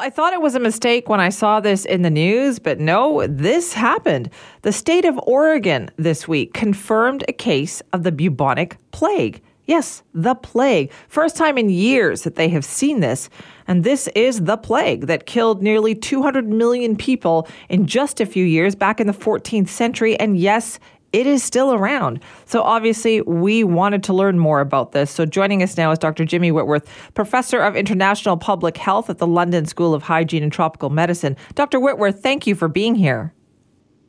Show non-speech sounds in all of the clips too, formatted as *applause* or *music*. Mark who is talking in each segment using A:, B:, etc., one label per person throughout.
A: I thought it was a mistake when I saw this in the news, but no, this happened. The state of Oregon this week confirmed a case of the bubonic plague. Yes, the plague. First time in years that they have seen this. And this is the plague that killed nearly 200 million people in just a few years back in the 14th century. And yes, it is still around. So obviously, we wanted to learn more about this. So joining us now is Dr. Jimmy Whitworth, professor of international public health at the London School of Hygiene and Tropical Medicine. Dr. Whitworth, thank you for being here.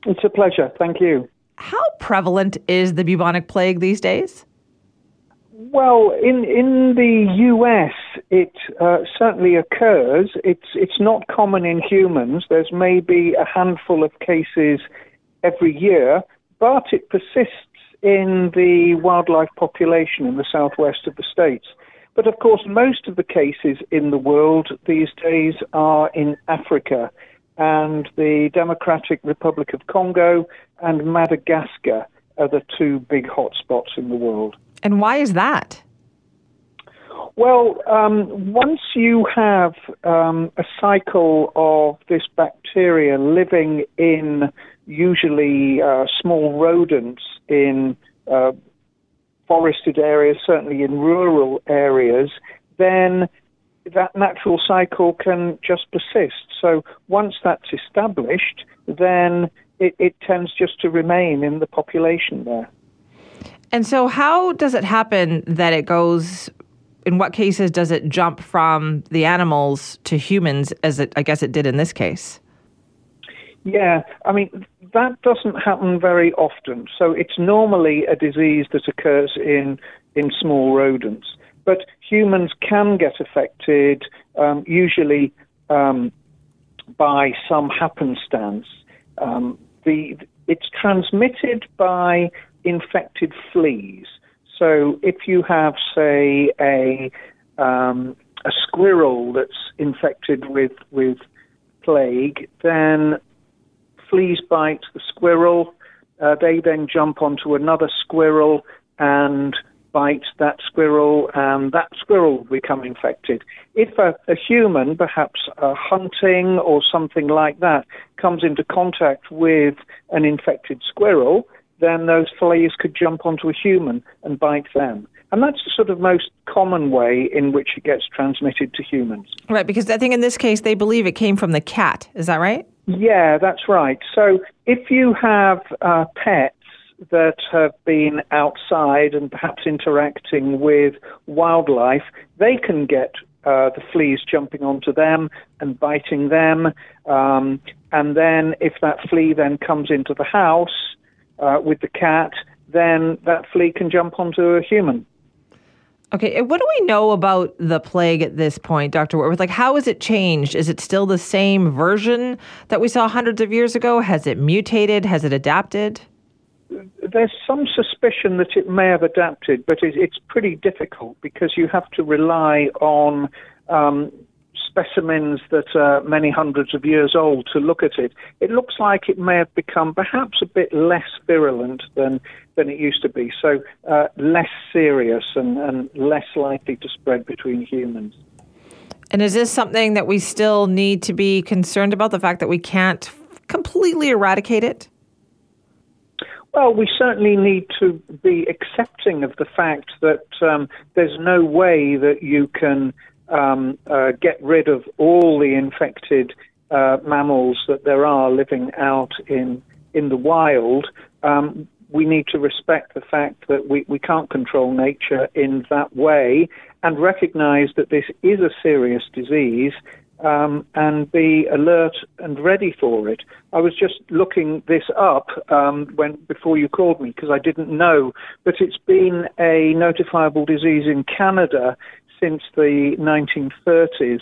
B: It's a pleasure. Thank you.
A: How prevalent is the bubonic plague these days?
B: Well, in in the U.S., it uh, certainly occurs. It's it's not common in humans. There's maybe a handful of cases every year, but it persists in the wildlife population in the southwest of the states. But of course, most of the cases in the world these days are in Africa and the Democratic Republic of Congo and Madagascar are the two big hotspots in the world.
A: And why is that?
B: Well, um, once you have um, a cycle of this bacteria living in usually uh, small rodents in uh, forested areas, certainly in rural areas, then that natural cycle can just persist. So once that's established, then it, it tends just to remain in the population there.
A: And so, how does it happen that it goes? In what cases does it jump from the animals to humans, as it, I guess it did in this case?
B: Yeah, I mean, that doesn't happen very often. So it's normally a disease that occurs in, in small rodents. But humans can get affected, um, usually um, by some happenstance. Um, the, it's transmitted by infected fleas. So if you have, say, a, um, a squirrel that's infected with, with plague, then fleas bite the squirrel. Uh, they then jump onto another squirrel and bite that squirrel, and that squirrel will become infected. If a, a human, perhaps hunting or something like that, comes into contact with an infected squirrel, then those fleas could jump onto a human and bite them. And that's the sort of most common way in which it gets transmitted to humans.
A: Right, because I think in this case they believe it came from the cat. Is that right?
B: Yeah, that's right. So if you have uh, pets that have been outside and perhaps interacting with wildlife, they can get uh, the fleas jumping onto them and biting them. Um, and then if that flea then comes into the house uh, with the cat, then that flea can jump onto a human.
A: Okay, what do we know about the plague at this point, Dr. Whitworth? Like, how has it changed? Is it still the same version that we saw hundreds of years ago? Has it mutated? Has it adapted?
B: There's some suspicion that it may have adapted, but it's pretty difficult because you have to rely on um, specimens that are many hundreds of years old to look at it, it looks like it may have become perhaps a bit less virulent than, than it used to be, so uh, less serious and, and less likely to spread between humans.
A: And is this something that we still need to be concerned about, the fact that we can't completely eradicate it?
B: Well, we certainly need to be accepting of the fact that um, there's no way that you can um, uh, get rid of all the infected uh, mammals that there are living out in in the wild, um, we need to respect the fact that we, we can't control nature in that way and recognize that this is a serious disease um, and be alert and ready for it. I was just looking this up um, when before you called me because I didn't know, but it's been a notifiable disease in Canada since the 1930s,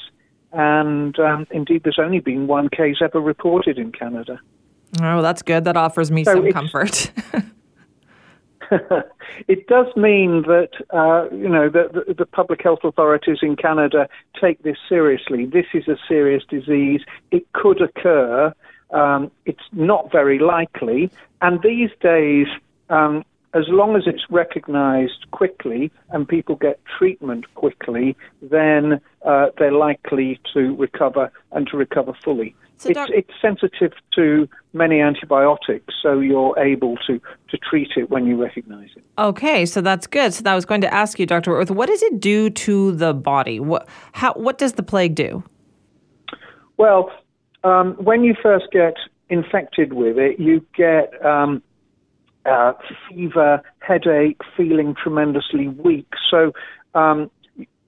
B: and um, indeed, there's only been one case ever reported in Canada.
A: Oh, that's good. That offers me so some comfort. *laughs* *laughs*
B: it does mean that uh, you know the, the, the, public health authorities in Canada take this seriously. This is a serious disease. It could occur. Um, it's not very likely, and these days um, as long as it's recognized quickly and people get treatment quickly, then uh, they're likely to recover and to recover fully. So it's, it's sensitive to many antibiotics, so you're able to, to treat it when you recognize it.
A: Okay, so that's good. So I was going to ask you, Dr. Worth, what does it do to the body? What, how, what does the plague do?
B: Well, um, when you first get infected with it, you get um, uh, fever, headache, feeling tremendously weak. So um,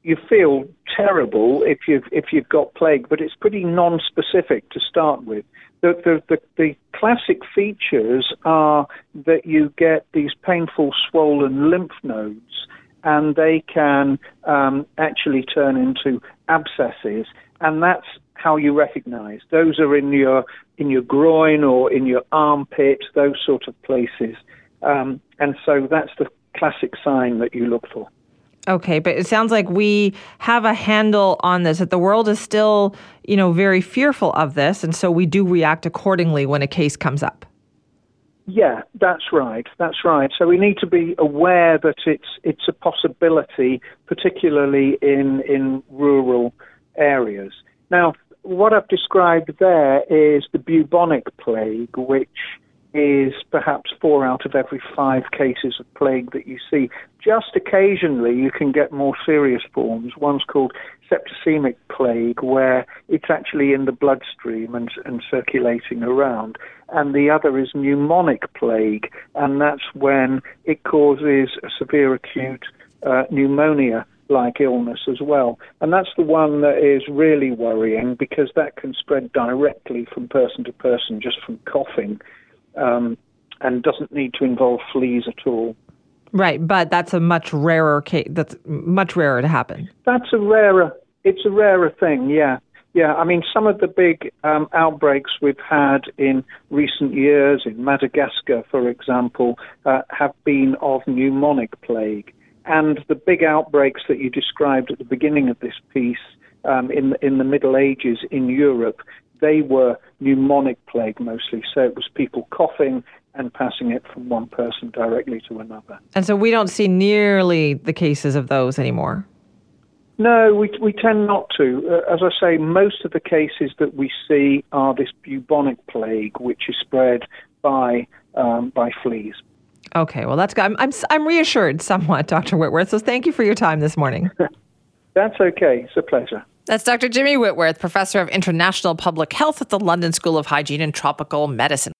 B: you feel terrible if you've if you've got plague, but it's pretty non-specific to start with. The, the, the, the, classic features are that you get these painful swollen lymph nodes, and they can um, actually turn into abscesses, and that's how you recognize. Those are in your in your groin or in your armpit, those sort of places. Um, and so that's the classic sign that you look for.
A: Okay, but it sounds like we have a handle on this. That the world is still, you know, very fearful of this, and so we do react accordingly when a case comes up.
B: Yeah, that's right. That's right. So we need to be aware that it's it's a possibility, particularly in in rural areas. Now, what I've described there is the bubonic plague, which is perhaps four out of every five cases of plague that you see. Just occasionally, you can get more serious forms. One's called septicemic plague, where it's actually in the bloodstream and, and circulating around. And the other is pneumonic plague, and that's when it causes a severe acute uh, pneumonia like illness as well. And that's the one that is really worrying because that can spread directly from person to person just from coughing um, and doesn't need to involve fleas at all.
A: Right, but that's a much rarer case. That's much rarer to happen.
B: That's a rarer. It's a rarer thing. Yeah, yeah. I mean, some of the big um, outbreaks we've had in recent years, in Madagascar, for example, uh, have been of pneumonic plague. And the big outbreaks that you described at the beginning of this piece um, in in the Middle Ages in Europe, they were pneumonic plague mostly. So it was people coughing and passing it from one person directly to another.
A: And so we don't see nearly the cases of those anymore.
B: No, we we tend not to. Uh, as I say, most of the cases that we see are this bubonic plague, which is spread by um, by fleas.
A: Okay, well that's good. I'm, I'm I'm reassured somewhat, *laughs* Dr. Whitworth. So thank you for your time this morning. *laughs*
B: that's okay. It's a pleasure.
A: That's Dr. Jimmy Whitworth, professor of international public health at the London School of Hygiene and Tropical Medicine.